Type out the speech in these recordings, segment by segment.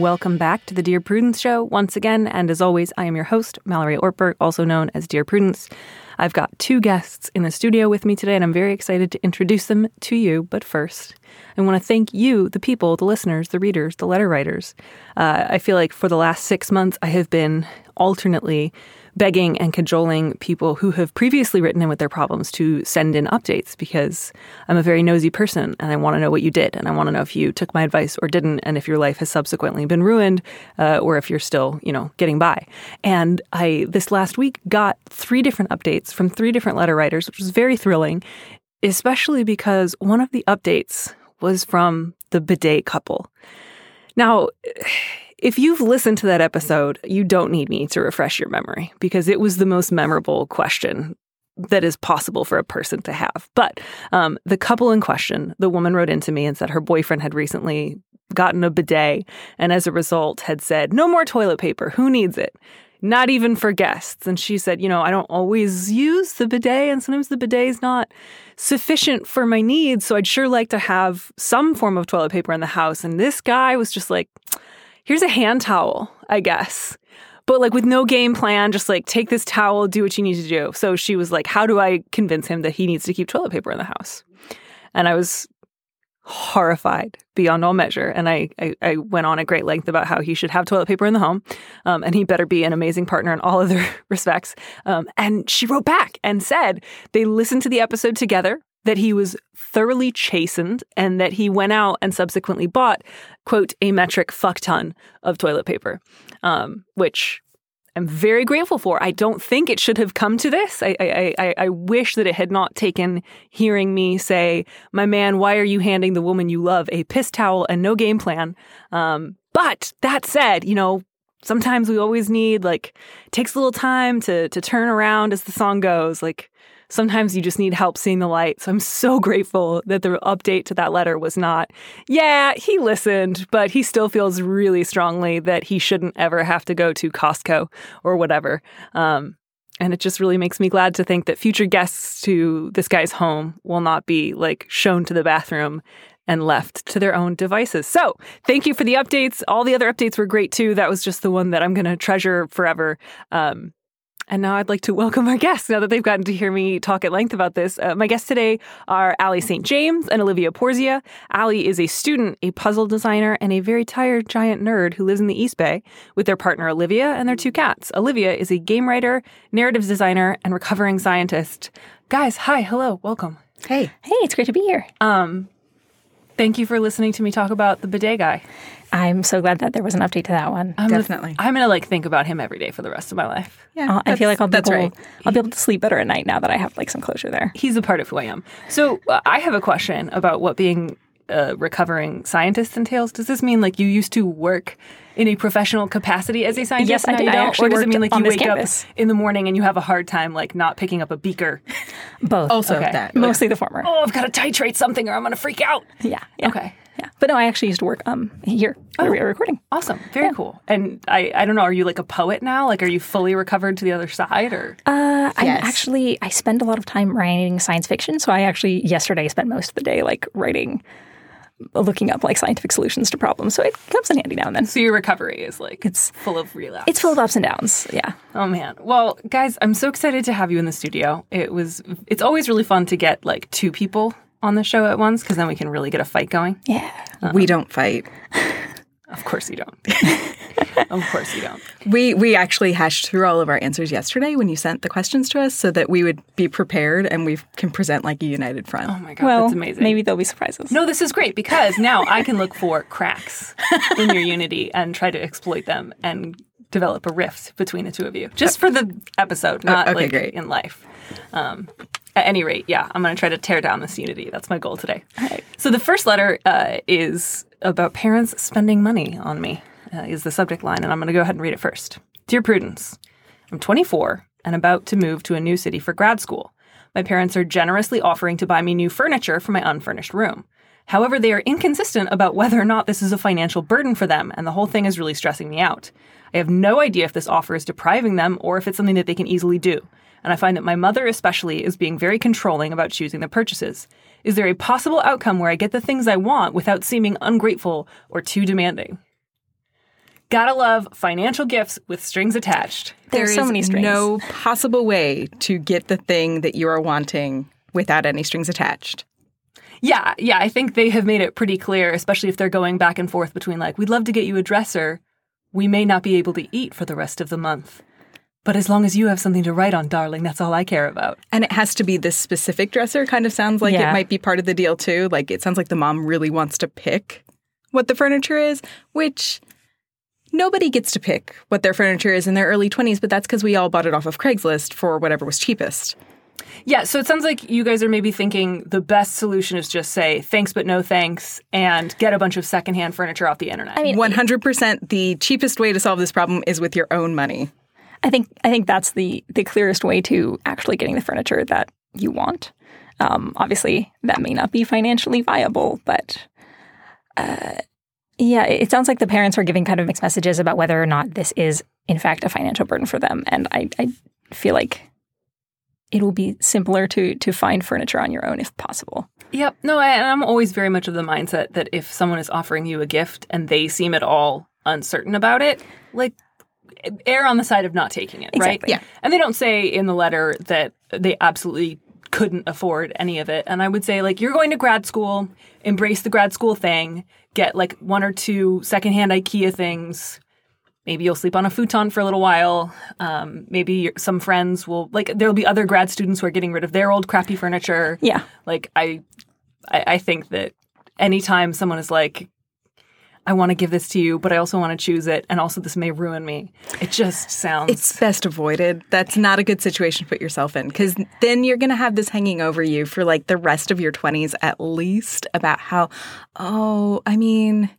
Welcome back to the Dear Prudence Show once again. And as always, I am your host, Mallory Ortberg, also known as Dear Prudence. I've got two guests in the studio with me today, and I'm very excited to introduce them to you. But first, I want to thank you, the people, the listeners, the readers, the letter writers. Uh, I feel like for the last six months, I have been alternately begging and cajoling people who have previously written in with their problems to send in updates because I'm a very nosy person and I want to know what you did and I want to know if you took my advice or didn't and if your life has subsequently been ruined uh, or if you're still, you know, getting by. And I this last week got three different updates from three different letter writers, which was very thrilling, especially because one of the updates was from the bidet couple. Now, if you've listened to that episode, you don't need me to refresh your memory because it was the most memorable question that is possible for a person to have. But um, the couple in question, the woman wrote into me and said her boyfriend had recently gotten a bidet and as a result had said, No more toilet paper. Who needs it? Not even for guests. And she said, You know, I don't always use the bidet, and sometimes the bidet is not sufficient for my needs. So I'd sure like to have some form of toilet paper in the house. And this guy was just like, here's a hand towel, I guess. But like with no game plan, just like take this towel, do what you need to do. So she was like, How do I convince him that he needs to keep toilet paper in the house? And I was horrified beyond all measure. And I, I, I, went on at great length about how he should have toilet paper in the home um, and he better be an amazing partner in all other respects. Um, and she wrote back and said they listened to the episode together that he was thoroughly chastened and that he went out and subsequently bought, quote, a metric fuck ton of toilet paper, um, which I'm very grateful for. I don't think it should have come to this. I, I, I, I, wish that it had not taken hearing me say, my man, why are you handing the woman you love a piss towel and no game plan? Um, but that said, you know, sometimes we always need like, takes a little time to, to turn around as the song goes. Like, sometimes you just need help seeing the light. So I'm so grateful that the update to that letter was not, yeah, he listened, but he still feels really strongly that he shouldn't ever have to go to Costco or whatever. Um, and it just really makes me glad to think that future guests to this guy's home will not be like shown to the bathroom and left to their own devices. So, thank you for the updates. All the other updates were great too. That was just the one that I'm going to treasure forever. Um, and now I'd like to welcome our guests now that they've gotten to hear me talk at length about this. Uh, my guests today are Allie St. James and Olivia Porzia. Allie is a student, a puzzle designer, and a very tired giant nerd who lives in the East Bay with their partner Olivia and their two cats. Olivia is a game writer, narratives designer, and recovering scientist. Guys, hi, hello, welcome. Hey. Hey, it's great to be here. Um, thank you for listening to me talk about the bidet guy. I'm so glad that there was an update to that one. I'm Definitely. Gonna, I'm gonna like think about him every day for the rest of my life. Yeah, I feel like I'll be able, right. I'll be able to sleep better at night now that I have like some closure there. He's a part of who I am. So uh, I have a question about what being a recovering scientist entails? Does this mean like you used to work in a professional capacity as a scientist? Yes, I did. I don't? actually or does it mean like you wake campus. up in the morning and you have a hard time like not picking up a beaker? Both. Also Okay. that. Mostly the former. oh, I've got to titrate something or I'm going to freak out. Yeah, yeah. Okay. Yeah. But no, I actually used to work um here where we are recording. Awesome. Very cool. And I, I don't know, are you like a poet now? Like, are you fully recovered to the other side or? Uh, I Yes. actually I spend a lot of time writing science fiction. So I actually yesterday spent most of the day like writing, looking up like scientific solutions to problems. So it comes in handy now and then. so your recovery is like, It's- full of relapse. It's full of ups and downs. Yeah. Oh man. Well, guys, I'm so excited to have you in the studio. It was it's always really fun to get like two people on the show at once because then we can really get a fight going. Yeah. we don't fight. Of course you don't. of course you don't. We we actually hashed through all of our answers yesterday when you sent the questions to us so that we would be prepared and we can present like a united front. Oh my god, Well, that's amazing. maybe there'll be surprises. No, this is great because now I can look for cracks in your unity and try to exploit them and develop a rift between the two of you. Just for the episode, not okay, like great. in life. Um, at any rate, yeah, I'm going to try to tear down this unity. That's my goal today. So the first letter uh, is about parents spending money on me. Uh, is the subject line, and I'm going to go ahead and read it first. Dear Prudence, I'm 24 and about to move to a new city for grad school. My parents are generously offering to buy me new furniture for my unfurnished room. However, they are inconsistent about whether or not this is a financial burden for them, and the whole thing is really stressing me out. I have no idea if this offer is depriving them or if it's something that they can easily do. And I find that my mother, especially, is being very controlling about choosing the purchases. Is there a possible outcome where I get the things I want without seeming ungrateful or too demanding? Gotta love financial gifts with strings attached. There's There so many strings. no possible way to get the thing that you are wanting without any strings attached. Yeah, yeah, I think they have made it pretty clear, especially if they're going back and forth between like, we'd love to get you a dresser. We may not be able to eat for the rest of the month. But as long as you have something to write on, darling, that's all I care about. And it has to be this specific dresser. Kind of sounds like Yeah. it might be part of the deal too. Like it sounds like the mom really wants to pick what the furniture is, which nobody gets to pick what their furniture is in their early 20s, but that's because we all bought it off of Craigslist for whatever was cheapest. Yeah, so it sounds like you guys are maybe thinking the best solution is just say thanks but no thanks and get a bunch of secondhand furniture off the internet. I mean, 100% the cheapest way to solve this problem is with your own money. I think I think that's the the clearest way to actually getting the furniture that you want. Um, obviously, that may not be financially viable, but uh, yeah, it sounds like the parents are giving kind of mixed messages about whether or not this is in fact a financial burden for them. And I, I feel like it will be simpler to to find furniture on your own if possible. Yep. No, I, and I'm always very much of the mindset that if someone is offering you a gift and they seem at all uncertain about it, like err on the side of not taking it, right? Yeah. And they don't say in the letter that they absolutely couldn't afford any of it. And I would say like you're going to grad school, embrace the grad school thing, get like one or two secondhand IKEA things. Maybe you'll sleep on a futon for a little while. Um, maybe your- some friends will like. There'll be other grad students who are getting rid of their old crappy furniture. Yeah. Like I, I, I think that anytime someone is like, I want to give this to you, but I also want to choose it, and also this may ruin me. It just sounds. It's best avoided. That's not a good situation to put yourself in because then you're going to have this hanging over you for like the rest of your 20s at least about how, oh, I mean,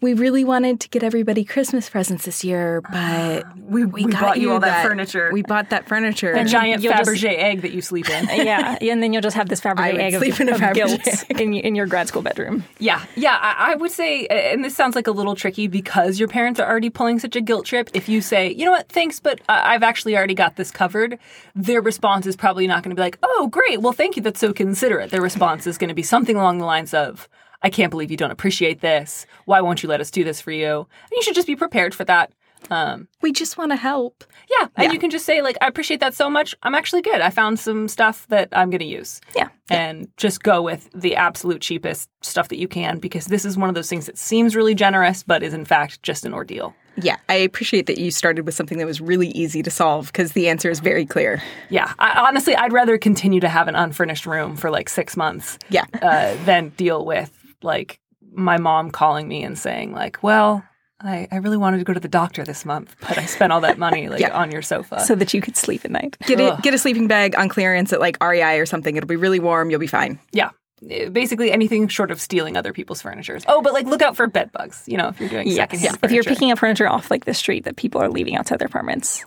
we really wanted to get everybody Christmas presents this year, ah, but we, we, got bought you all that, furniture. We bought that furniture. a giant you'll just- Fabergé egg that you sleep in. yeah, and then you'll just have this I Fabergé would egg of, in a of Fabergé guilt in, in your grad school bedroom. Yeah, yeah, I, I would say, and this sounds like a little tricky because your parents are already pulling such a guilt trip. If you say, you know what, thanks, but I- I've actually already got this covered, their response is probably not going to be like, oh, great, well, thank you, that's so considerate. Their response is going to be something along the lines of, I can't believe you don't appreciate this. Why won't you let us do this for you? And you should just be prepared for that. Um, we just want to help. yeah, and you can just say, like, I appreciate that so much. I'm actually good. I found some stuff that I'm going to use. Yeah. And just go with the absolute cheapest stuff that you can because this is one of those things that seems really generous, but is in fact just an ordeal. Yeah, I appreciate that you started with something that was really easy to solve because the answer is very clear. Yeah. I, honestly, I'd rather continue to have an unfurnished room for like six months Yeah. uh, than deal with like my mom calling me and saying, like, well, I, I really wanted to go to the doctor this month, but I spent all that money like Yeah. on your sofa. so that you could sleep at night. Get it, get a sleeping bag on clearance at like REI or something. It'll be really warm. You'll be fine. yeah. eh, basically anything short of stealing other people's furniture. Oh, but like look out for bed bugs. You know, if you're doing Yes. secondhand If you're picking up furniture off like the street that people are leaving outside their apartments,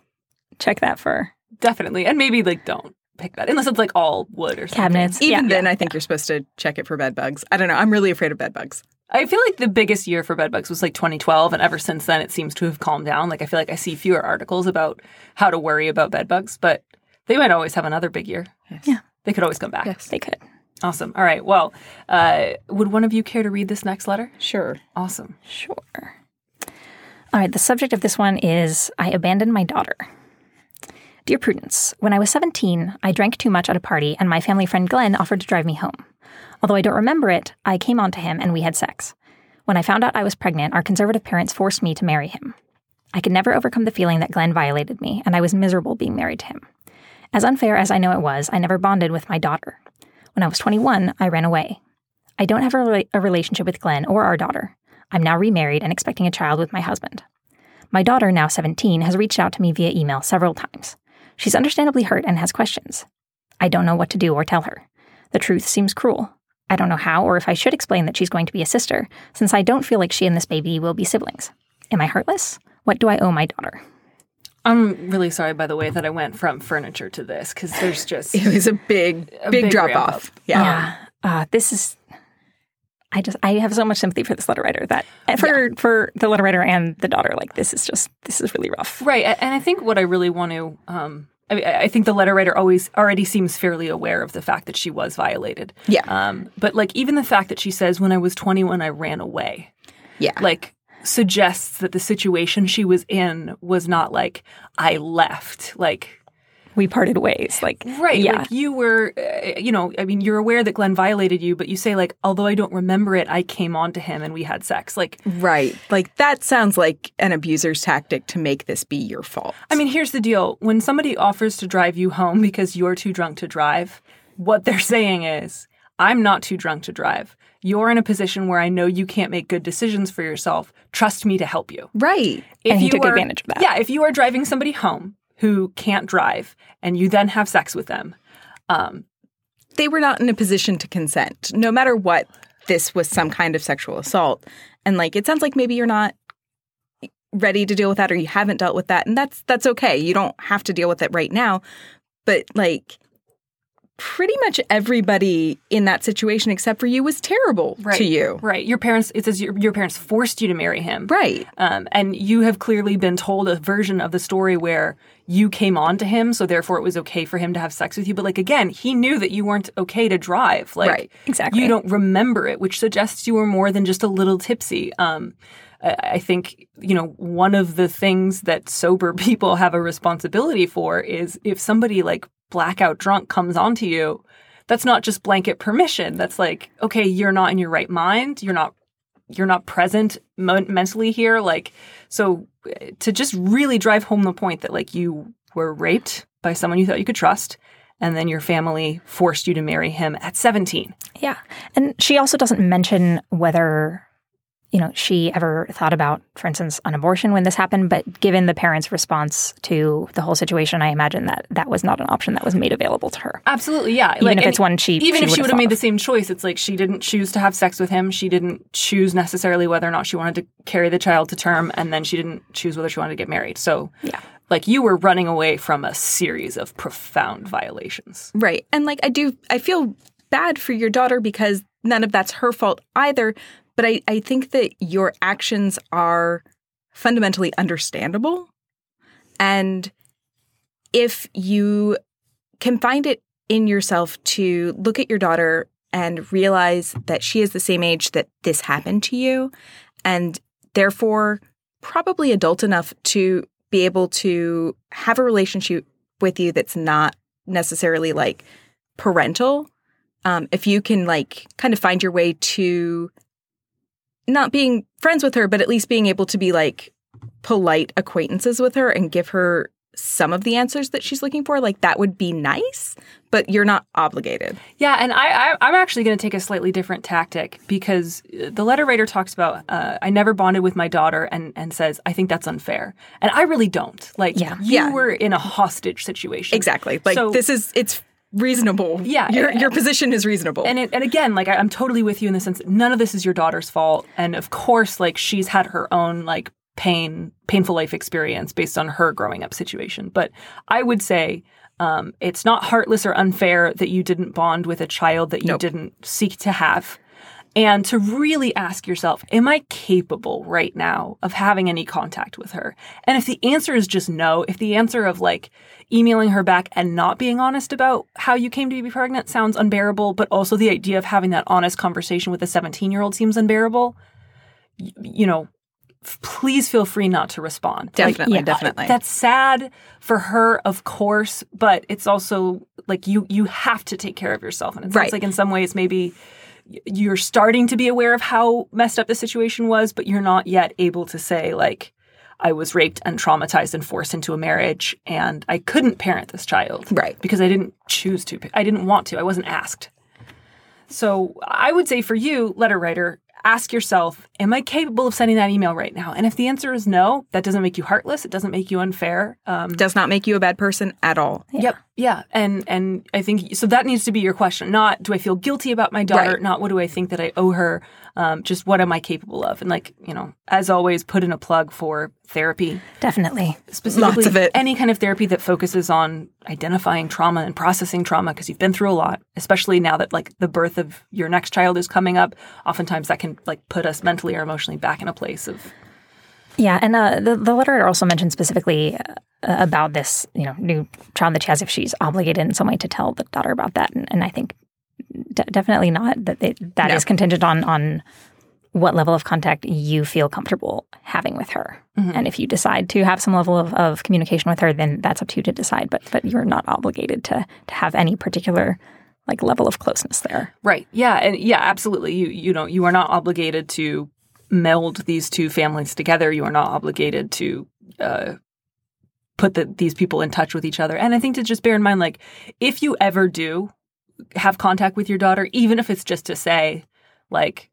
check that for definitely, and maybe like don't pick that unless it's like all wood or something. cabinets. Even yeah. then, I think you're supposed to check it for bed bugs. I don't know. I'm really afraid of bed bugs. I feel like the biggest year for bedbugs was like 2012, and ever since then, it seems to have calmed down. Like I feel like I see fewer articles about how to worry about bedbugs, but they might always have another big year. Yeah. they could always come back. Yes. they could. Awesome. All right. Well, uh, would one of you care to read this next letter? Sure. Awesome. Sure. All right, the subject of this one is I abandoned my daughter. Dear Prudence, when I was 17, I drank too much at a party and my family friend Glenn offered to drive me home. Although I don't remember it, I came on to him and we had sex. When I found out I was pregnant, our conservative parents forced me to marry him. I could never overcome the feeling that Glenn violated me, and I was miserable being married to him. As unfair as I know it was, I never bonded with my daughter. When I was 21, I ran away. I don't have a, rela- a relationship with Glenn or our daughter. I'm now remarried and expecting a child with my husband. My daughter, now 17, has reached out to me via email several times. She's understandably hurt and has questions. I don't know what to do or tell her. The truth seems cruel. I don't know how or if I should explain that she's going to be a sister, since I don't feel like she and this baby will be siblings. Am I heartless? What do I owe my daughter? I'm really sorry, by the way, that I went from furniture to this because there's just It was a big, A big, big drop off. up. Yeah. Yeah. Uh, this is. I just I have so much sympathy for this letter writer that for for the letter writer and the daughter like this is just this is really rough. right. And I think what I really want to, um, I, mean, I I think the letter writer always already seems fairly aware of the fact that she was violated. Yeah. Um, but like even the fact that she says, "When I was 21, I ran away," Yeah. like suggests that the situation she was in was not like I left, like We parted ways like Right. yeah Like you were, uh, you know, I mean, you're aware that Glenn violated you, but you say, like, although I don't remember it, I came on to him and we had sex. Like, right. Like that sounds like an abuser's tactic to make this be your fault. I mean, here's the deal when somebody offers to drive you home because you're too drunk to drive, what they're saying is, I'm not too drunk to drive. You're in a position where I know you can't make good decisions for yourself. Trust me to help you. right. If And he you took are- advantage of that. Yeah, if you are driving somebody home who can't drive and you then have sex with them, um, They were not in a position to consent, no matter what. This was some kind of sexual assault, and like it sounds like maybe you're not ready to deal with that, or you haven't dealt with that, and that's that's okay. You don't have to deal with it right now, but like pretty much everybody in that situation except for you was terrible to you. Right. Your parents, it says your, your parents forced you to marry him. Right. Um, and you have clearly been told a version of the story where you came on to him, so therefore it was okay for him to have sex with you. But like again, he knew that you weren't okay to drive. Like Right. Exactly. you don't remember it, which suggests you were more than just a little tipsy. Um, I think you know one of the things that sober people have a responsibility for is if somebody like blackout drunk comes onto you, that's not just blanket permission. That's like okay, you're not in your right mind. You're not you're not present mentally here like so uh, to just really drive home the point that like you were raped by someone you thought you could trust and then your family forced you to marry him at 17 Yeah. And she also doesn't mention whether, you know, she ever thought about, for instance, an abortion when this happened. But given the parents' response to the whole situation, I imagine that that was not an option that was made available to her. absolutely yeah Even if it's one she- even she if she would've made thought the same choice it's like she didn't choose to have sex with him she didn't choose necessarily whether or not she wanted to carry the child to term and then she didn't choose whether she wanted to get married so Yeah. like you were running away from a series of profound violations Right. And like I do I feel bad for your daughter because none of that's her fault either. But I, I think that your actions are fundamentally understandable. And if you can find it in yourself to look at your daughter and realize that she is the same age that this happened to you, and therefore probably adult enough to be able to have a relationship with you that's not necessarily like parental um, if you can like kind of find your way to not being friends with her but at least being able to be like polite acquaintances with her and give her some of the answers that she's looking for like that would be nice but you're not obligated Yeah, and I, I I'm actually going to take a slightly different tactic because uh, the letter writer talks about uh, I never bonded with my daughter and and says I think that's unfair, and I really don't. Like Yeah. you Yeah. were in a hostage situation. exactly like So- this is it's reasonable. Yeah, your your position is reasonable. And it, and again, like I, I'm totally with you in the sense that none of this is your daughter's fault, and of course, like she's had her own like pain, painful life experience based on her growing up situation. But I would say um, it's not heartless or unfair that you didn't bond with a child that you Nope. didn't seek to have. And to really ask yourself, am I capable right now of having any contact with her? And if the answer is just no, if the answer of like emailing her back and not being honest about how you came to be pregnant sounds unbearable, but also the idea of having that honest conversation with a 17 year old seems unbearable, you know, f- please feel free not to respond. Like, Definitely, definitely. That's sad for her, of course, but it's also like you you have to take care of yourself. And it sounds Right. like in some ways maybe you're starting to be aware of how messed up the situation was, but you're not yet able to say like I was raped and traumatized and forced into a marriage and I couldn't parent this child. Right. Because I didn't choose to. I didn't want to. I wasn't asked. So I would say for you, letter writer, ask yourself, am I capable of sending that email right now? And if the answer is no, that doesn't make you heartless. It doesn't make you unfair. Um, does not make you a bad person at all. Yep. Yeah. And and I think so that needs to be your question. Not do I feel guilty about my daughter? Right. Not what do I think that I owe her? Um, just what am I capable of? And like, you know, as always, put in a plug for therapy. Definitely. Specifically Lots of it. any kind of therapy that focuses on identifying trauma and processing trauma because you've been through a lot, especially now that like the birth of your next child is coming up. Oftentimes that can like put us mentally or emotionally back in a place of Yeah, and uh, the the letter also mentioned specifically uh, about this, you know, new child that she has. If she's obligated in some way to tell the daughter about that, and, and I think de- definitely not. That they, that is No. contingent on on what level of contact you feel comfortable having with her. And if you decide to have some level of, of communication with her, then that's up to you to decide. But but you're not obligated to to have any particular like level of closeness there. Right. Yeah. And yeah, absolutely. You you know, you are not obligated to meld these two families together. You are not obligated to uh, put the, these people in touch with each other. And I think to just bear in mind, like, if you ever do have contact with your daughter, even if it's just to say, like,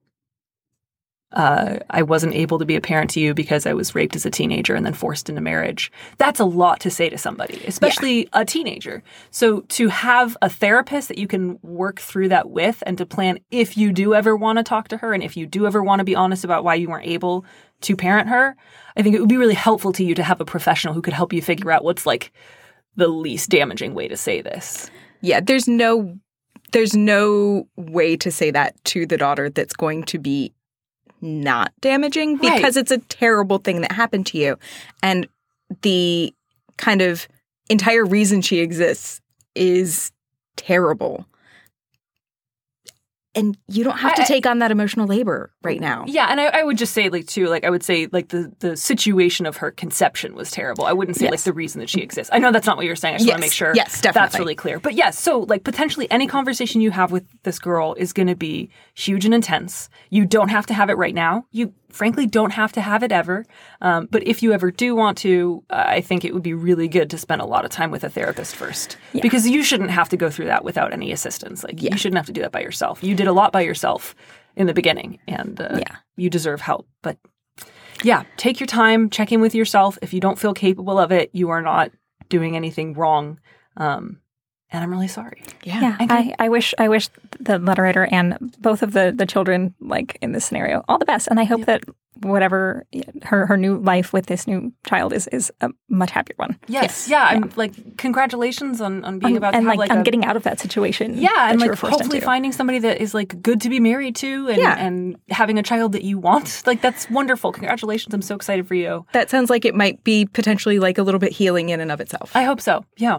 uh, I wasn't able to be a parent to you because I was raped as a teenager and then forced into marriage. That's a lot to say to somebody, especially a teenager. So to have a therapist that you can work through that with and to plan if you do ever want to talk to her and if you do ever want to be honest about why you weren't able to parent her, I think it would be really helpful to you to have a professional who could help you figure out what's like the least damaging way to say this. Yeah, there's no there's no way to say that to the daughter that's going to be not damaging Right. because it's a terrible thing that happened to you. And the kind of entire reason she exists is terrible. And you don't have to take on that emotional labor right now. Yeah, and I, I would just say like too, like I would say like the the situation of her conception was terrible. I wouldn't say like the reason that she exists. I know that's not what you're saying. I just want to make sure Yes, that's really clear. But yes, so like potentially any conversation you have with this girl is going to be huge and intense. You don't have to have it right now. You frankly don't have to have it ever. Um, but if you ever do want to, uh, I think it would be really good to spend a lot of time with a therapist first, because you shouldn't have to go through that without any assistance. Like you shouldn't have to do that by yourself. You did a lot by yourself in the beginning, and uh, Yeah. you deserve help. But yeah, take your time, check in with yourself. If you don't feel capable of it, you are not doing anything wrong. Um, and I'm really sorry. Yeah, I, I wish I wish the letter writer and both of the the children like in this scenario all the best, and I hope that whatever her her new life with this new child is is a much happier one. Yes, yeah. I'm like congratulations on on being On- about to and have like, like on a, getting out of that situation. yeah, that and like hopefully into. finding somebody that is like good to be married to, and Yeah. and having a child that you want. Like that's wonderful. Congratulations! I'm so excited for you. That sounds like it might be potentially like a little bit healing in and of itself. I hope so. Yeah.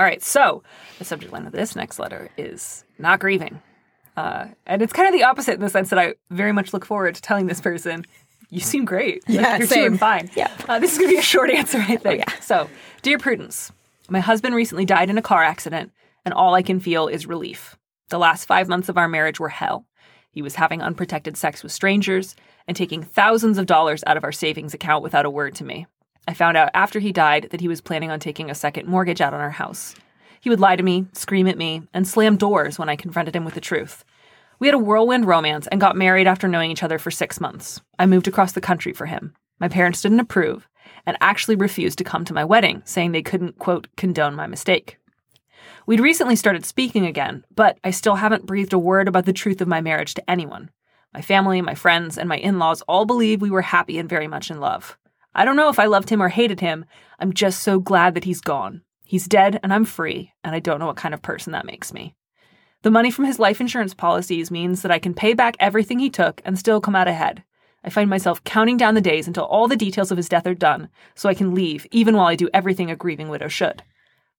All right, so the subject line of this next letter is not grieving. Uh, and it's kind of the opposite in the sense that I very much look forward to telling this person, you seem great. Like, you're same. doing fine. Yeah. Uh, this is going to be a short answer, I think. So, dear Prudence, My husband recently died in a car accident, and all I can feel is relief. The last five months of our marriage were hell. He was having unprotected sex with strangers and taking thousands of dollars out of our savings account without a word to me. I found out after he died that he was planning on taking a second mortgage out on our house. He would lie to me, scream at me, and slam doors when I confronted him with the truth. We had a whirlwind romance and got married after knowing each other for six months. I moved across the country for him. My parents didn't approve and actually refused to come to my wedding, saying they couldn't, quote, condone my mistake. We'd recently started speaking again, but I still haven't breathed a word about the truth of my marriage to anyone. My family, my friends, and my in laws all believe we were happy and very much in love. I don't know if I loved him or hated him. I'm just so glad that he's gone. He's dead and I'm free, and I don't know what kind of person that makes me. The money from his life insurance policies means that I can pay back everything he took and still come out ahead. I find myself counting down the days until all the details of his death are done, so I can leave, even while I do everything a grieving widow should.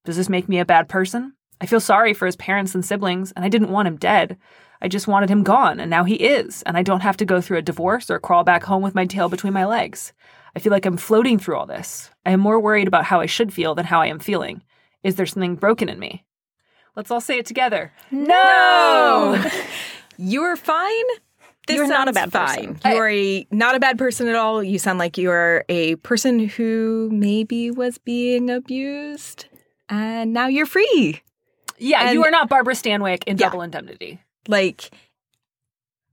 Does this make me a bad person? I feel sorry for his parents and siblings, and I didn't want him dead. I just wanted him gone, and now he is, and I don't have to go through a divorce or crawl back home with my tail between my legs. I feel like I'm floating through all this. I am more worried about how I should feel than how I am feeling. Is there something broken in me? Let's all say it together. No! You're fine. This You're not a sounds bad person. You're a, not a bad person at all. You sound like you're a person who maybe was being abused, and now you're free. yeah, you are not Barbara Stanwyck in Yeah. Double Indemnity. Like,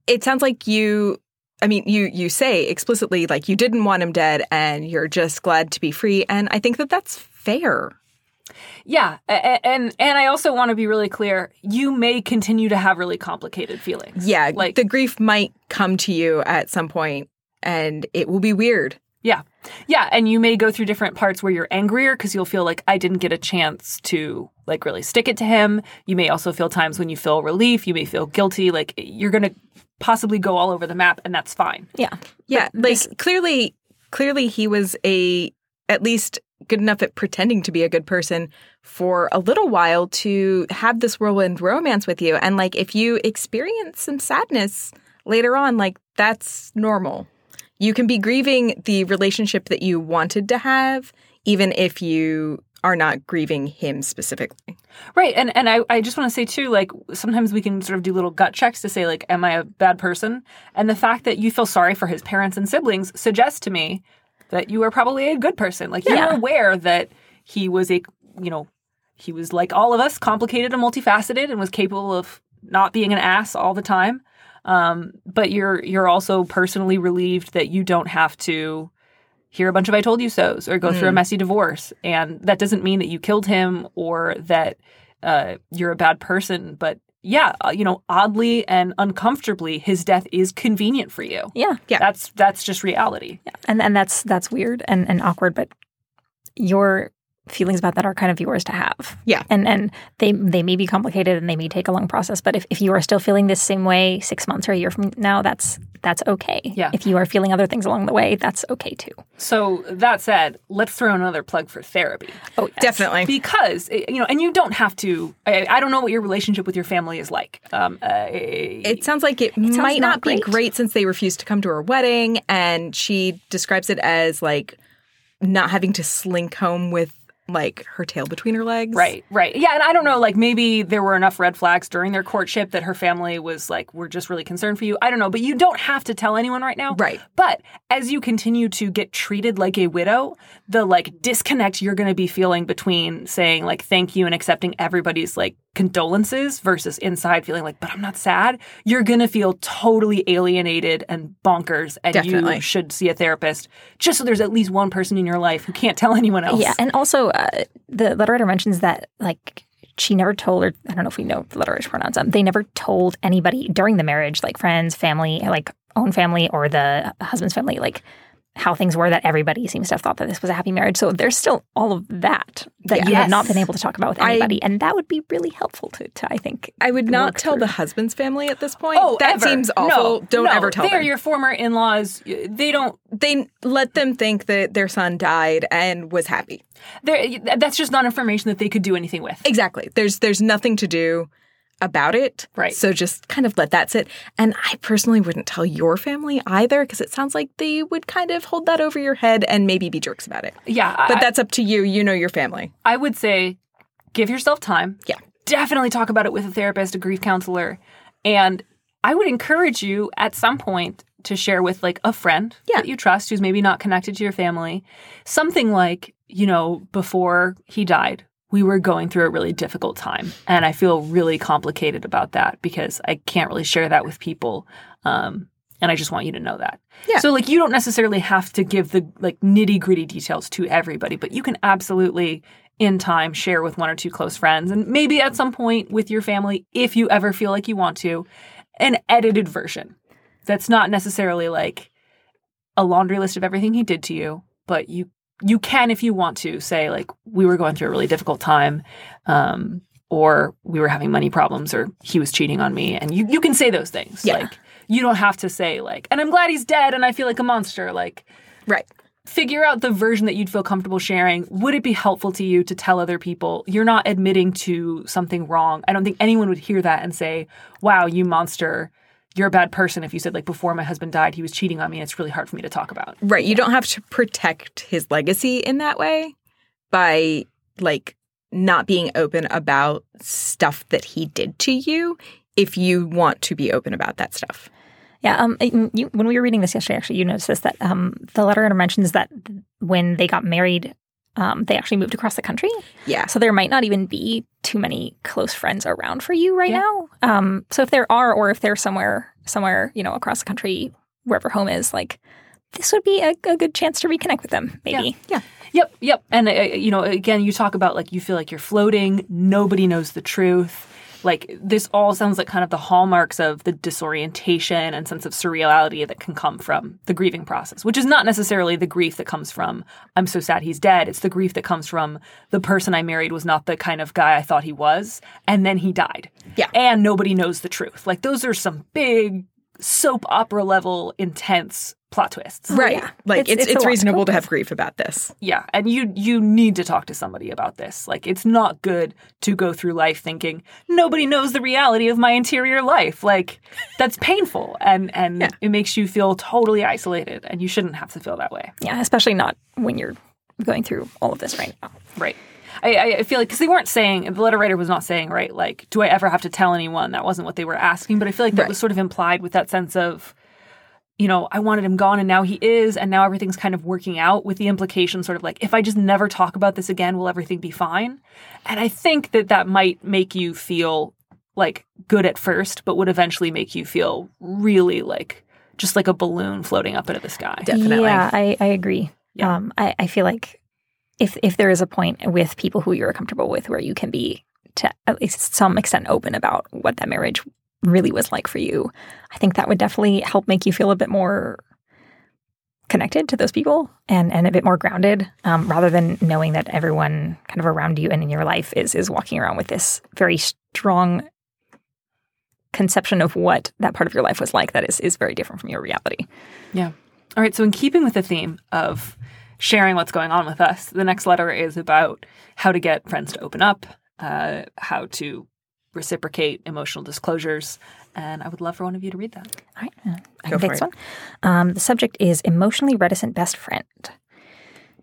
it sounds like you. I mean, you you say explicitly like you didn't want him dead, and you're just glad to be free. And I think that that's fair. Yeah, a- a- and and I also want to be really clear. You may continue to have really complicated feelings. Yeah, like the grief might come to you at some point, and it will be weird. Yeah. Yeah. And you may go through different parts where you're angrier because you'll feel like I didn't get a chance to like really stick it to him. You may also feel times when you feel relief. You may feel guilty. Like you're going to possibly go all over the map and that's fine. Yeah. Yeah, like clearly, clearly he was a at least good enough at pretending to be a good person for a little while to have this whirlwind romance with you. And like, if you experience some sadness later on, like that's normal. You can be grieving the relationship that you wanted to have, even if you are not grieving him specifically. Right. And and I, I just want to say too, like sometimes we can sort of do little gut checks to say, like, am I a bad person? And the fact that you feel sorry for his parents and siblings suggests to me that you are probably a good person. Like you're aware that he was a you know, he was like all of us, complicated and multifaceted and was capable of not being an ass all the time. Um, but you're you're also personally relieved that you don't have to hear a bunch of I told you so's or go through a messy divorce. And that doesn't mean that you killed him or that uh, you're a bad person. But yeah, uh, you know, oddly and uncomfortably, his death is convenient for you. Yeah. Yeah. That's that's just reality. Yeah. And and that's that's weird and, and awkward, but your feelings about that are kind of yours to have. Yeah. And and they they may be complicated and they may take a long process, but if, if you are still feeling this same way six months or a year from now, that's that's okay. Yeah. If you are feeling other things along the way, that's okay too. So that said, let's throw another plug for therapy. Oh yes. Definitely. Because eh, you know, and you don't have to. I, I don't know what your relationship with your family is like. Um, uh, It sounds like it, sounds might not, not be great. great since they refused to come to her wedding, and she describes it as like not having to slink home with like her tail between her legs. Right, right. Yeah, and I don't know, like maybe there were enough red flags during their courtship that her family was like, we're just really concerned for you. I don't know, but you don't have to tell anyone right now. Right. But as you continue to get treated like a widow, the like disconnect you're going to be feeling between saying like thank you and accepting everybody's like condolences versus inside feeling like, but I'm not sad, you're going to feel totally alienated and bonkers. And Definitely. you should see a therapist just so there's at least one person in your life who can't tell anyone else. Yeah, and also the letter writer mentions that like she never told, or I don't know if we know the letter writer's pronouns. Um, they never told anybody during the marriage, like friends, family, like own family, or the husband's family, like how things were. That everybody seems to have thought that this was a happy marriage. So there's still all of that that you have not been able to talk about with I- anybody, and that would be really helpful to, to I think. I would not tell through. the husband's family at this point. Oh, that ever. seems awful. No, Don't no, ever tell They are them. your former in-laws. They don't. they let them think that their son died and was happy. They're, that's just not information that they could do anything with. Exactly. There's there's nothing to do. About it. Right. So just kind of let that sit. And I personally wouldn't tell your family either because it sounds like they would kind of hold that over your head and maybe be jerks about it. Yeah. But I- that's up to you. You know your family. I would say give yourself time. Yeah. Definitely talk about it with a therapist, a grief counselor. And I would encourage you at some point to share with like a friend Yeah. that you trust who's maybe not connected to your family. Something like, you know, before he died, we were going through a really difficult time. And I feel really complicated about that because I can't really share that with people. Um, and I just want you to know that. Yeah. So like you don't necessarily have to give the like nitty gritty details to everybody, but you can absolutely in time share with one or two close friends and maybe at some point with your family if you ever feel like you want to an edited version that's not necessarily like a laundry list of everything he did to you but you you can if you want to say like we were going through a really difficult time um or we were having money problems or he was cheating on me and you you can say those things Yeah. like you don't have to say like and i'm glad he's dead and i feel like a monster like Right. figure out the version that you'd feel comfortable sharing. Would it be helpful to you to tell other people you're not admitting to something wrong? I don't think anyone would hear that and say, "Wow, you monster." You're a bad person if you said like before my husband died he was cheating on me and it's really hard for me to talk about. Right. You don't have to protect his legacy in that way by like not being open about stuff that he did to you if you want to be open about that stuff. Yeah, um, you, when we were reading this yesterday, actually, you noticed this that um, the letter mentions that when they got married, um, they actually moved across the country. Yeah. So there might not even be too many close friends around for you right Yeah. now. Um, so if there are, or if they're somewhere, somewhere, you know, across the country, wherever home is, like this would be a, a good chance to reconnect with them. Maybe. Yeah. Yep, yep. And uh, you know, again, you talk about like you feel like you're floating, nobody knows the truth. Like this all sounds like kind of the hallmarks of the disorientation and sense of surreality that can come from the grieving process, which is not necessarily the grief that comes from I'm so sad he's dead. It's the grief that comes from the person I married was not the kind of guy I thought he was, and then he died. Yeah. And nobody knows the truth. Like those are some big soap opera level intense plot twists. Right. yeah. Like It's- it's it's it's, lot to reasonable to have grief about this. Yeah, and you you need to talk to somebody about this. Like it's not good to go through life thinking nobody knows the reality of my interior life. Like that's painful and and it makes you feel totally isolated and you shouldn't have to feel that way. Yeah, especially not when you're going through all of this right now. Right. I, I- I feel like because they weren't saying the letter writer was not saying right like do I ever have to tell anyone that wasn't what they were asking but I feel like that Right. was sort of implied with that sense of you know I wanted him gone and now he is and now everything's kind of working out with the implication sort of like if I just never talk about this again will everything be fine and I think that that might make you feel like good at first but would eventually make you feel really like just like a balloon floating up into the sky. Definitely. Yeah, I, I agree. Yeah. Um, I, I feel like if if there is a point with people who you're comfortable with where you can be to at least some extent open about what that marriage really was like for you, I think that would definitely help make you feel a bit more connected to those people and, and a bit more grounded um, rather than knowing that everyone kind of around you and in your life is is walking around with this very strong conception of what that part of your life was like that is is very different from your reality. Yeah. All right. So, in keeping with the theme of sharing what's going on with us, the next letter is about how to get friends to open up, uh, how to reciprocate emotional disclosures. And I would love for one of you to read that. All right, uh, I Go can take this one. Um, the subject is emotionally reticent best friend.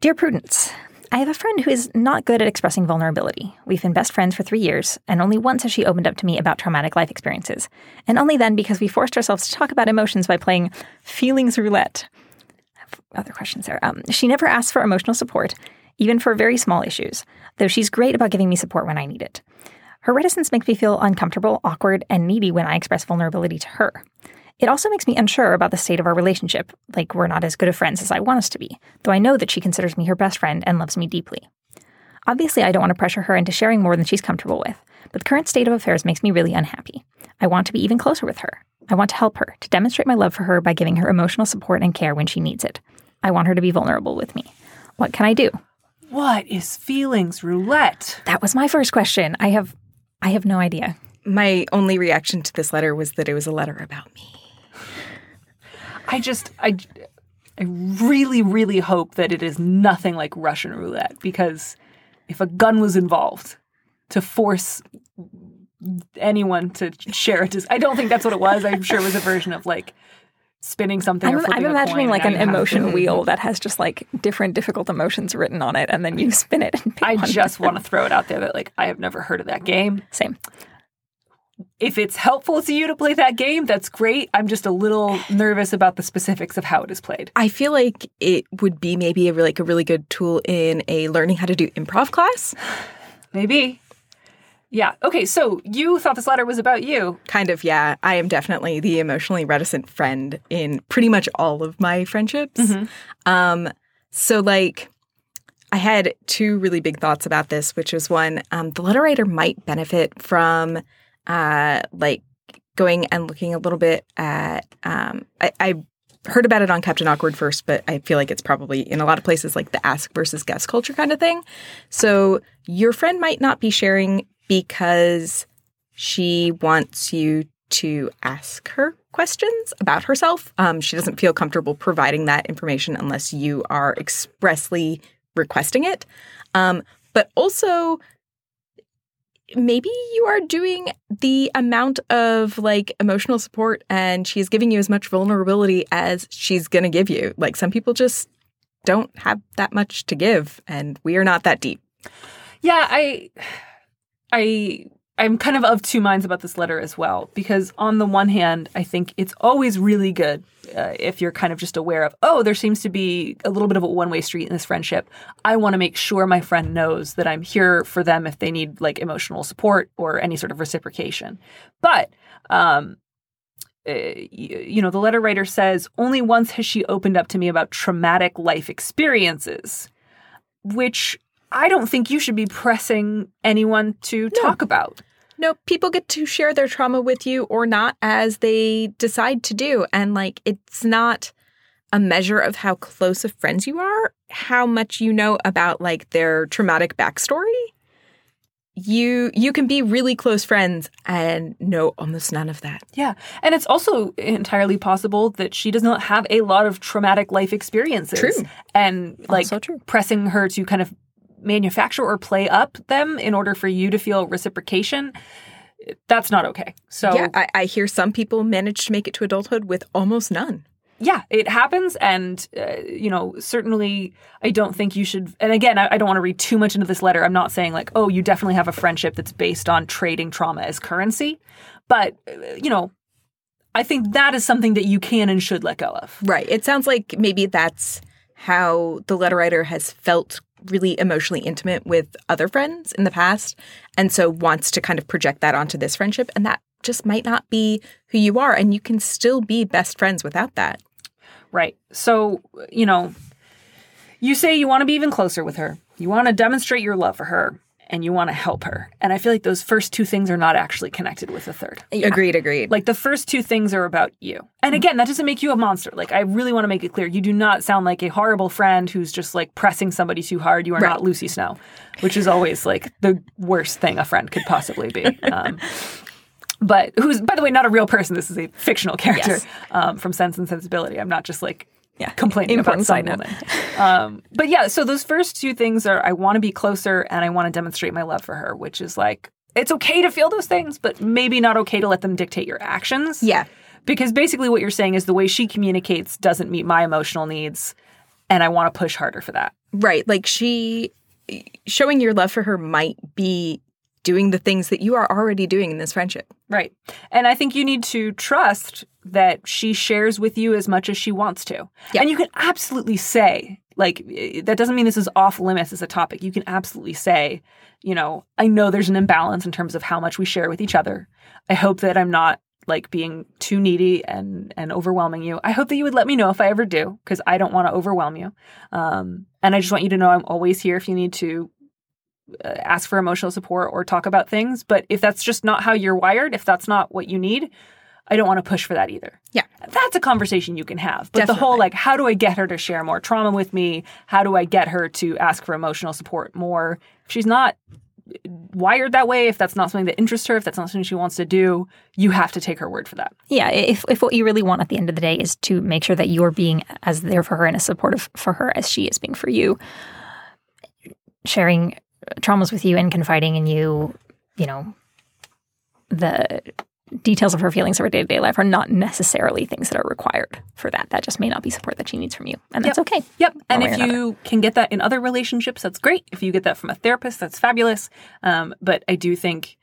Dear Prudence, I have a friend who is not good at expressing vulnerability. We've been best friends for three years, and only once has she opened up to me about traumatic life experiences. And only then because we forced ourselves to talk about emotions by playing feelings roulette. Other questions there. Um, she never asks for emotional support, even for very small issues, though she's great about giving me support when I need it. Her reticence makes me feel uncomfortable, awkward, and needy when I express vulnerability to her. It also makes me unsure about the state of our relationship, like we're not as good of friends as I want us to be, though I know that she considers me her best friend and loves me deeply. Obviously, I don't want to pressure her into sharing more than she's comfortable with, but the current state of affairs makes me really unhappy. I want to be even closer with her. I want to help her, to demonstrate my love for her by giving her emotional support and care when she needs it. I want her to be vulnerable with me. What can I do? What is feelings roulette? That was my first question. I have I have no idea. My only reaction to this letter was that it was a letter about me. I just, I, I really, really hope that it is nothing like Russian roulette because if a gun was involved to force anyone to share it. I don't think that's what it was. I'm sure it was a version of like spinning something. I'm, I'm imagining like an now you have emotion wheel that has just like different difficult emotions written on it, and then you spin it. And pick I just want to throw it out there that like I have never heard of that game. same. If it's helpful to you to play that game, that's great. I'm just a little nervous about the specifics of how it is played. I feel like it would be maybe a really, like a really good tool in a learning how to do improv class. Maybe. Yeah. Okay. So you thought this letter was about you. Kind of, yeah. I am definitely the emotionally reticent friend in pretty much all of my friendships. Um, so like I had two really big thoughts about this, which was one, um, the letter writer might benefit from uh like going and looking a little bit at um I, I heard about it on Captain Awkward first, but I feel like it's probably in a lot of places like the ask versus guess culture kind of thing. So your friend might not be sharing because she wants you to ask her questions about herself. Um, she doesn't feel comfortable providing that information unless you are expressly requesting it. Um, but also, maybe you are doing the amount of like emotional support and she's giving you as much vulnerability as she's going to give you. Like some people just don't have that much to give and we are not that deep. Yeah, I, I, I'm kind of of two minds about this letter as well because on the one hand, I think it's always really good uh, if you're kind of just aware of, oh, there seems to be a little bit of a one way street in this friendship. I want to make sure my friend knows that I'm here for them if they need like emotional support or any sort of reciprocation. But um, uh, you know, the letter writer says, only once has she opened up to me about traumatic life experiences, which I don't think you should be pressing anyone to talk about. No, people get to share their trauma with you or not as they decide to do. And like, it's not a measure of how close of friends you are, how much you know about like their traumatic backstory. You you can be really close friends and know almost none of that. Yeah. And it's also entirely possible that she does not have a lot of traumatic life experiences. True. And like true. pressing her to kind of manufacture or play up them in order for you to feel reciprocation, that's not okay. So yeah, I, I hear some people manage to make it to adulthood with almost none. yeah, it happens. And, uh, you know, certainly I don't think you should. And again, I, I don't want to read too much into this letter. I'm not saying like, oh, you definitely have a friendship that's based on trading trauma as currency. But, uh, you know, I think that is something that you can and should let go of. Right. It sounds like maybe that's how the letter writer has felt really emotionally intimate with other friends in the past and so wants to kind of project that onto this friendship and that just might not be who you are and you can still be best friends without that. Right. So, you know, you say you want to be even closer with her. You want to demonstrate your love for her and you want to help her. And I feel like those first two things are not actually connected with the third. Agreed, agreed. Like the first two things are about you. And again, that doesn't make you a monster. Like I really want to make it clear. You do not sound like a horrible friend who's just like pressing somebody too hard. You are Right. not Lucy Snow, which is always like the worst thing a friend could possibly be. Um, but who's, by the way, not a real person. This is a fictional character Yes. um, from Sense and Sensibility. I'm not just like Yeah. complaining about Important some side note. woman. um, but yeah, so those first two things are I want to be closer and I want to demonstrate my love for her, which is like it's okay to feel those things, but maybe not okay to let them dictate your actions. Yeah. Because basically what you're saying is the way she communicates doesn't meet my emotional needs and I want to push harder for that. Right. Like she showing your love for her might be doing the things that you are already doing in this friendship. Right. And I think you need to trust that she shares with you as much as she wants to. Yeah. And you can absolutely say, like, eh, that doesn't mean this is off limits as a topic. You can absolutely say, you know, I know there's an imbalance in terms of how much we share with each other. I hope that I'm not like being too needy and and overwhelming you. I hope that you would let me know if I ever do because I don't want to overwhelm you. Um, and I just want you to know I'm always here if you need to uh, ask for emotional support or talk about things. But if that's just not how you're wired, if that's not what you need, I don't want to push for that either. Yeah. That's a conversation you can have. But the whole like, how do I get her to share more trauma with me? How do I get her to ask for emotional support more? If she's not wired that way, if that's not something that interests her, if that's not something she wants to do, you have to take her word for that. Yeah, if if what you really want at the end of the day is to make sure that you're being as there for her and as supportive for her as she is being for you, sharing traumas with you and confiding in you, you know, the details of her feelings of her day to day life are not necessarily things that are required for that. That just may not be support that she needs from you. And that's Yep. okay. Yep. And if you can get that in other relationships, that's great. If you get that from a therapist, that's fabulous. Um, but I do think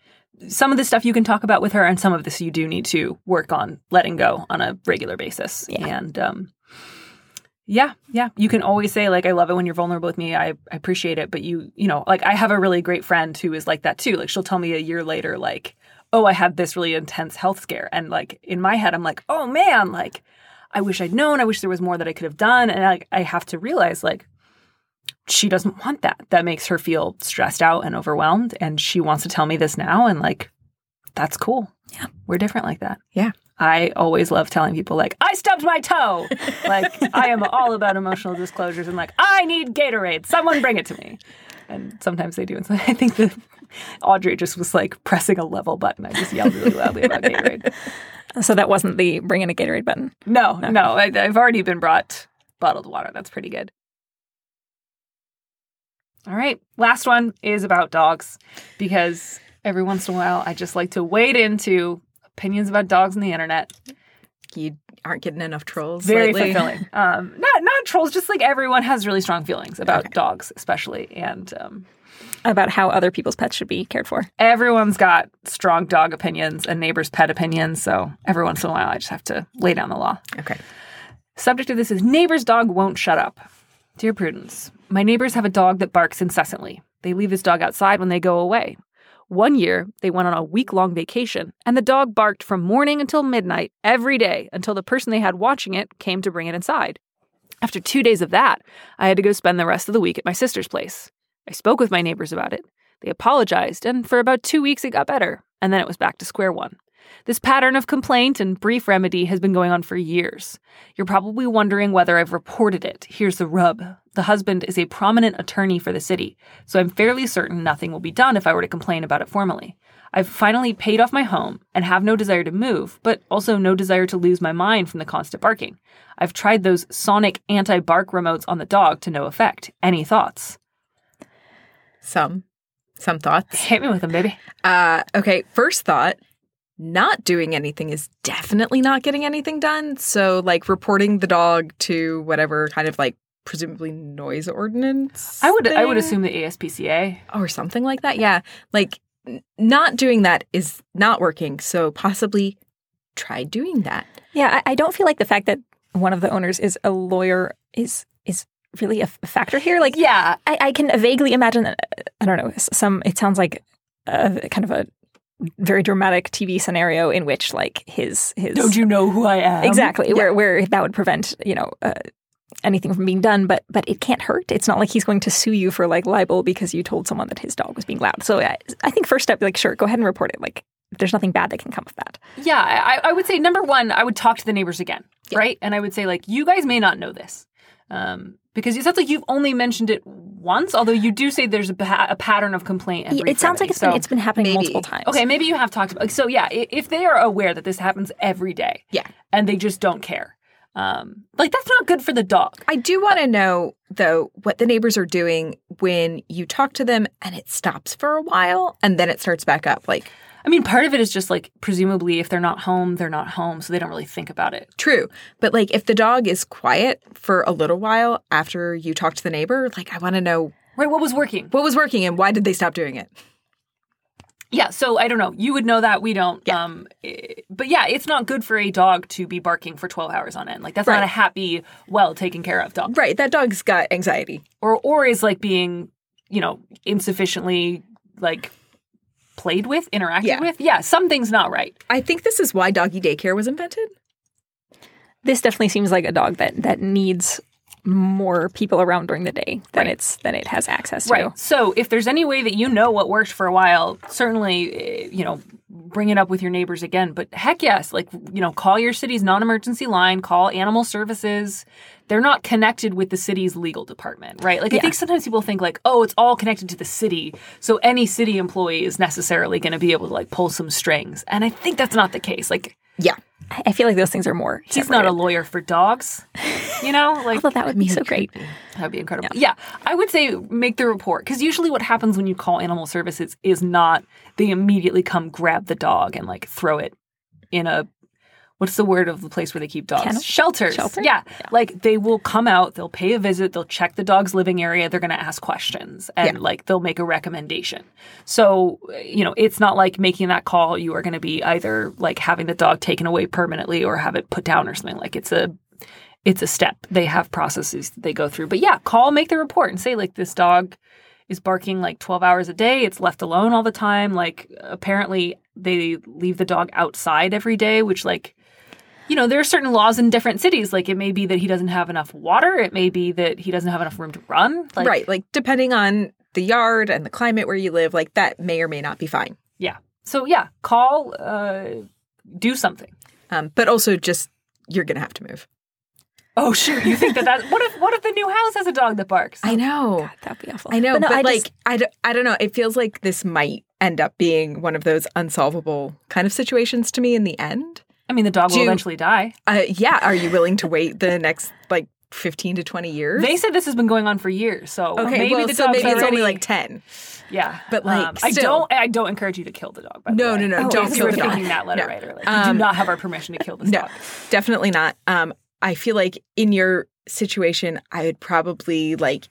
some of this stuff you can talk about with her, and some of this you do need to work on letting go on a regular basis. And um, yeah, yeah, you can always say like, "I love it when you're vulnerable with me. I, I appreciate it." But you, you know, like I have a really great friend who is like that too. Like she'll tell me a year later, like, "Oh, I had this really intense health scare," and like in my head, I'm like, "Oh man, like." I wish I'd known. I wish there was more that I could have done. And I, I have to realize, like, she doesn't want that. That makes her feel stressed out and overwhelmed. And she wants to tell me this now. And, like, that's cool. Yeah. We're different like that. Yeah. I always love telling people, like, I stubbed my toe. like, I am all about emotional disclosures and, like, I need Gatorade. Someone bring it to me. And sometimes they do. And so I think that Audrey just was like pressing a level button. I just yelled really loudly about Gatorade. So that wasn't the bring in a Gatorade button. No, no, I, I've already been brought bottled water. That's pretty good. All right, last one is about dogs because every once in a while I just like to wade into opinions about dogs on the internet. You aren't getting enough trolls. Very lately. fulfilling. Um, not trolls, just like everyone has really strong feelings about dogs, especially, and um, About how other people's pets should be cared for. everyone's got strong dog opinions and neighbors' pet opinions. So every once in a while, I just have to lay down the law. Okay. Subject of this is neighbor's dog won't shut up. Dear Prudence, my neighbors have a dog that barks incessantly. They leave this dog outside when they go away. One year, they went on a week long vacation, and the dog barked from morning until midnight every day until the person they had watching it came to bring it inside. After two days of that, I had to go spend the rest of the week at my sister's place. I spoke with my neighbors about it. They apologized, and for about two weeks it got better, and then it was back to square one. This pattern of complaint and brief remedy has been going on for years. You're probably wondering whether I've reported it. Here's the rub the husband is a prominent attorney for the city, so I'm fairly certain nothing will be done if I were to complain about it formally. I've finally paid off my home and have no desire to move, but also no desire to lose my mind from the constant barking. I've tried those sonic anti bark remotes on the dog to no effect. Any thoughts? Some. Some thoughts. Hit me with them, baby. Uh, okay, first thought not doing anything is definitely not getting anything done. So, like, reporting the dog to whatever kind of like presumably noise ordinance. I would I would assume the ASPCA. or something like that. Yeah. Like, n- not doing that is not working. So, possibly try doing that. Yeah, I, I don't feel like the fact that one of the owners is a lawyer is is really a f- factor here. Like, Yeah, I, I can vaguely imagine. uh, I don't know. Some. It sounds like a kind of a very dramatic TV scenario in which like his his Don't you know who I am? exactly Yeah. where where that would prevent you know. Uh, anything from being done but but it can't hurt it's not like he's going to sue you for like libel because you told someone that his dog was being loud so i, I think first step like sure go ahead and report it like there's nothing bad that can come of that Yeah, I, I would say number one, I would talk to the neighbors again, right? And I would say like, you guys may not know this, um, because it sounds like you've only mentioned it once. Although you do say there's a, pa- a pattern of complaint. It sounds like it's been it's been happening maybe. multiple times Okay, maybe you have talked about. So yeah, if they are aware that this happens every day, Yeah. and they just don't care, um, like that's not good for the dog. I do want to know, though, what the neighbors are doing when you talk to them and it stops for a while and then it starts back up. Like, I mean, part of it is just like presumably if they're not home, they're not home, so they don't really think about it. true. But, like, if the dog is quiet for a little while after you talk to the neighbor, like, I want to know Right? What was working? what was working and why did they stop doing it? Yeah, so I don't know. You would know that we don't. Yeah. Um, but yeah, it's not good for a dog to be barking for twelve hours on end. Like that's not a happy, well taken care of dog. Right. That dog's got anxiety. Or or is like being, you know, insufficiently like played with, interacted Yeah. with. Yeah, something's not right. I think this is why doggy daycare was invented. this definitely seems like a dog that that needs more people around during the day than Right. it's than it has access to. Right. So if there's any way that you know what worked for a while, certainly, eh, you know, bring it up with your neighbors again. But heck yes, like, you know, call your city's non emergency line, call animal services. They're not connected with the city's legal department, right? Like, I think sometimes people think, like, oh, it's all connected to the city. So any city employee is necessarily going to be able to, like, pull some strings. And I think that's not the case. Like, Yeah. I feel like those things are more. He's not a lawyer for dogs. You know, like Although that would be so great. That'd be incredible. Yeah. I would say make the report because usually what happens when you call animal services is not they immediately come grab the dog and like throw it in a what's the word of the place where they keep dogs? Kennel? Shelters. Shelter? Yeah. Like they will come out, they'll pay a visit, they'll check the dog's living area, they're going to ask questions and like they'll make a recommendation. So, you know, it's not like making that call you are going to be either like having the dog taken away permanently or have it put down or something. Like it's a it's a step. They have processes that they go through. But yeah, call, make the report and say like this dog is barking like 12 hours a day. It's left alone all the time. Like apparently they leave the dog outside every day, which like you know, there are certain laws in different cities. Like it may be that he doesn't have enough water. It may be that he doesn't have enough room to run. Like, right. Like depending on the yard and the climate where you live, like that may or may not be fine. Yeah. So yeah, call, uh, do something. Um, but also just you're gonna have to move. Oh shoot! You think that that what if what if the new house has a dog that barks? I know. That'd be awful. I know, But but, I like just- I, I don't know. It feels like this might end up being one of those unsolvable kind of situations to me in the end. I mean, the dog will eventually die. Uh, yeah, are you willing to wait the next like fifteen to twenty years? They said this has been going on for years, so okay, maybe well, the so dog's maybe it's already, only like ten. yeah. but, like, Um, I don't I don't encourage you to kill the dog. By the No, way. no, no, Oh, don't kill the dog. that letter No. writer. Like, you do Um, not have our permission to kill this No, dog. definitely not. Um, I feel like in your situation, I would probably like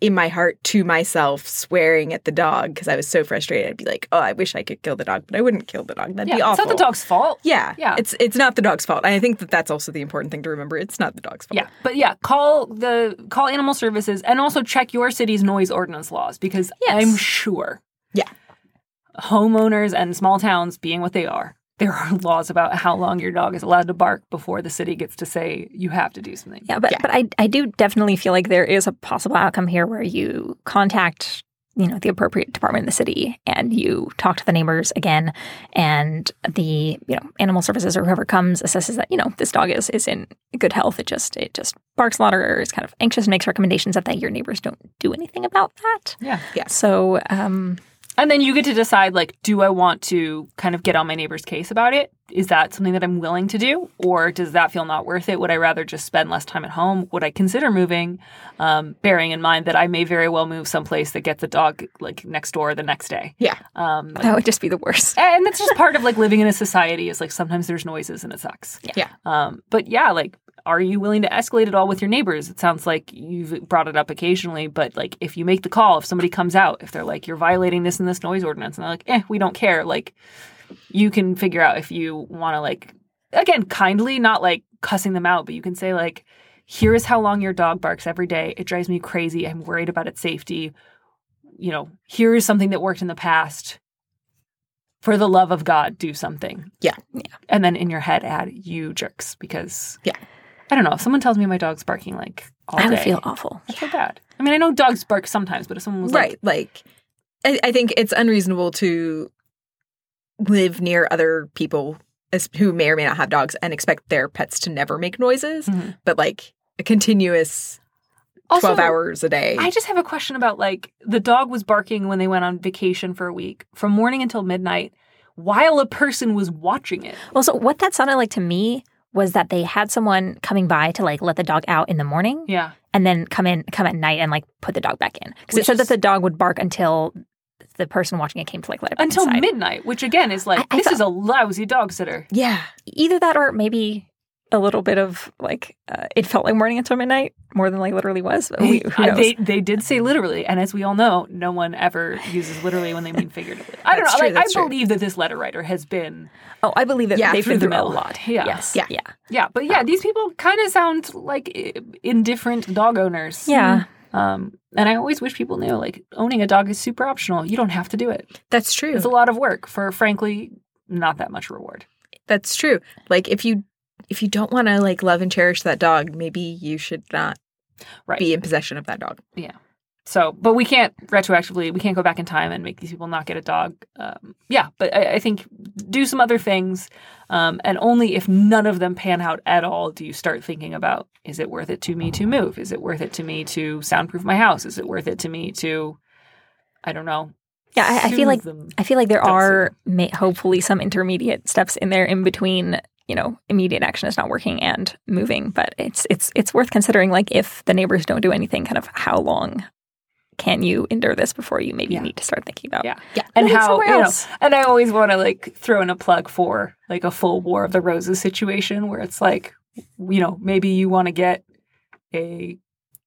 in my heart to myself swearing at the dog because I was so frustrated. I'd be like, "Oh, I wish I could kill the dog, but I wouldn't kill the dog. That'd Yeah, be awful." it's not the dog's fault. Yeah, Yeah. It's it's not the dog's fault. And I think that that's also the important thing to remember. It's not the dog's fault. Yeah, but yeah, call the call animal services and also check your city's noise ordinance laws because Yes. I'm sure Yeah. homeowners and small towns being what they are, there are laws about how long your dog is allowed to bark before the city gets to say you have to do something. Yeah, but but I I do definitely feel like there is a possible outcome here where you contact you know the appropriate department in the city and you talk to the neighbors again and the you know animal services or whoever comes assesses that you know this dog is is in good health it just it just barks a lot or is kind of anxious and makes recommendations that, that your neighbors don't do anything about that Yeah. Yeah. so um And then you get to decide like, do I want to kind of get on my neighbor's case about it? Is that something that I'm willing to do? Or does that feel not worth it? Would I rather just spend less time at home? Would I consider moving? Um, bearing in mind that I may very well move someplace that gets a dog like next door the next day. Yeah. Um, that would just be the worst and that's just part of like living in a society is like sometimes there's noises and it sucks. Yeah. Um, but yeah, like, are you willing to escalate it all with your neighbors? It sounds like you've brought it up occasionally, but like, if you make the call, if somebody comes out, if they're like, you're violating this and this noise ordinance, and they're like, eh, we don't care, like, you can figure out if you want to, like, again, kindly, not like cussing them out, but you can say, like, here is how long your dog barks every day. It drives me crazy. I'm worried about its safety. You know, here is something that worked in the past. For the love of God, do something. Yeah. Yeah. And then in your head, add you jerks because Yeah. I don't know. If someone tells me my dog's barking like all I would day, feel awful I feel bad. I mean, I know dogs bark sometimes, but if someone was right. like, Like, I, I think it's unreasonable to live near other people as, who may or may not have dogs and expect their pets to never make noises, Mhm. but like a continuous Also, 12 hours a day. I just have a question about like the dog was barking when they went on vacation for a week from morning until midnight while a person was watching it. Well, so what that sounded like to me was that they had someone coming by to like let the dog out in the morning Yeah. and then come in, come at night and like put the dog back in. Because it said is- that the dog would bark until the person watching it came to like let it Until inside. midnight, which again is like, I- I this thought- is a lousy dog sitter. yeah. Either that or maybe a little bit of like uh, it felt like morning until midnight more than like literally was. But we, who Uh, knows? they they did say literally, and as we all know, no one ever uses literally when they mean figuratively. I don't know. true, like, I true. believe that this letter writer has been oh, I believe that Yeah, they've through been the through a lot. Yeah. Yes. Yeah. Yeah. Yeah, but yeah, these people kind of sound like indifferent dog owners. Yeah. Um, and I always wish people knew like owning a dog is super optional. You don't have to do it. That's true. It's a lot of work for frankly not that much reward. That's true. Like if you if you don't want to like love and cherish that dog, maybe you should not Right. be in possession of that dog. Yeah. So, but we can't retroactively, we can't go back in time and make these people not get a dog. Um, yeah, but I, I think do some other things. Um, and only if none of them pan out at all do you start thinking about is it worth it to me to move? Is it worth it to me to soundproof my house? Is it worth it to me to, I don't know. Yeah, I, I feel like them? I feel like there are may, hopefully some intermediate steps in there in between you know immediate action is not working and moving. But it's it's it's worth considering. Like if the neighbors don't do anything, kind of how long can you endure this before you maybe need to start thinking about Yeah. Yeah. And how you know, and I always want to like throw in a plug for like a full War of the Roses situation where it's like, you know, maybe you want to get a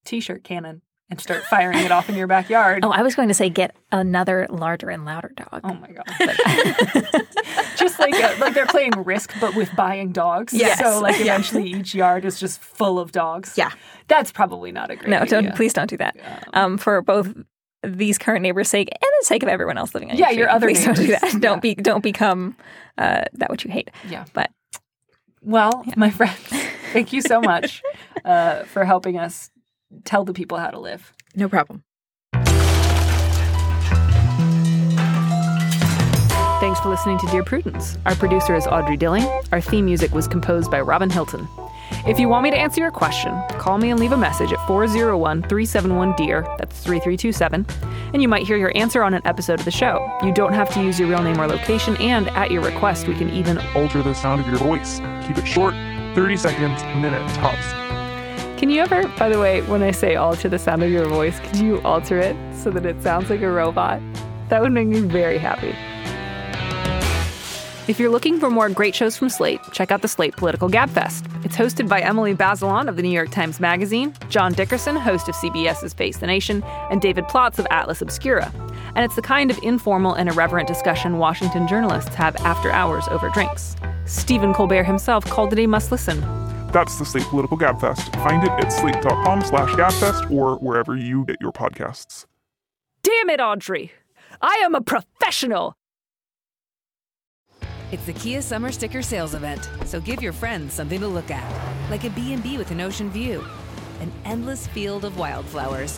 t-shirt cannon and start firing it off in your backyard. Oh, I was going to say get another larger and louder dog. Oh my god! just like uh, like they're playing Risk, but with buying dogs. Yes. So like Yeah. eventually each yard is just full of dogs. Yeah. That's probably not a great. no, don't please don't do that. Um, for both these current neighbors' sake and the sake of everyone else living on your, Yeah, your your other please don't do neighbors. that. Don't be don't become uh, that which you hate. Yeah. But Well, my friends, thank you so much uh, for helping us tell the people how to live. No problem. Thanks for listening to Dear Prudence. Our producer is Audrey Dilling. Our theme music was composed by Robin Hilton. If you want me to answer your question, call me and leave a message at 401 371 DEAR, that's 3327, and you might hear your answer on an episode of the show. You don't have to use your real name or location, and at your request, we can even Alter the sound of your voice. Keep it short, 30 seconds, a minute tops. Can you ever, by the way, when I say alter the sound of your voice, could you alter it so that it sounds like a robot? That would make me very happy. If you're looking for more great shows from Slate, check out the Slate Political Gabfest. It's hosted by Emily Bazelon of the New York Times Magazine, John Dickerson, host of CBS's Face the Nation, and David Plotz of Atlas Obscura. And it's the kind of informal and irreverent discussion Washington journalists have after hours over drinks. Stephen Colbert himself called it a must listen. That's the Slate Political Gabfest. Find it at slate.com slash gabfest or wherever you get your podcasts. Damn it, Audrey! I am a professional! It's the Kia Summer Sticker Sales Event, so give your friends something to look at, like a B&B with an ocean view, an endless field of wildflowers,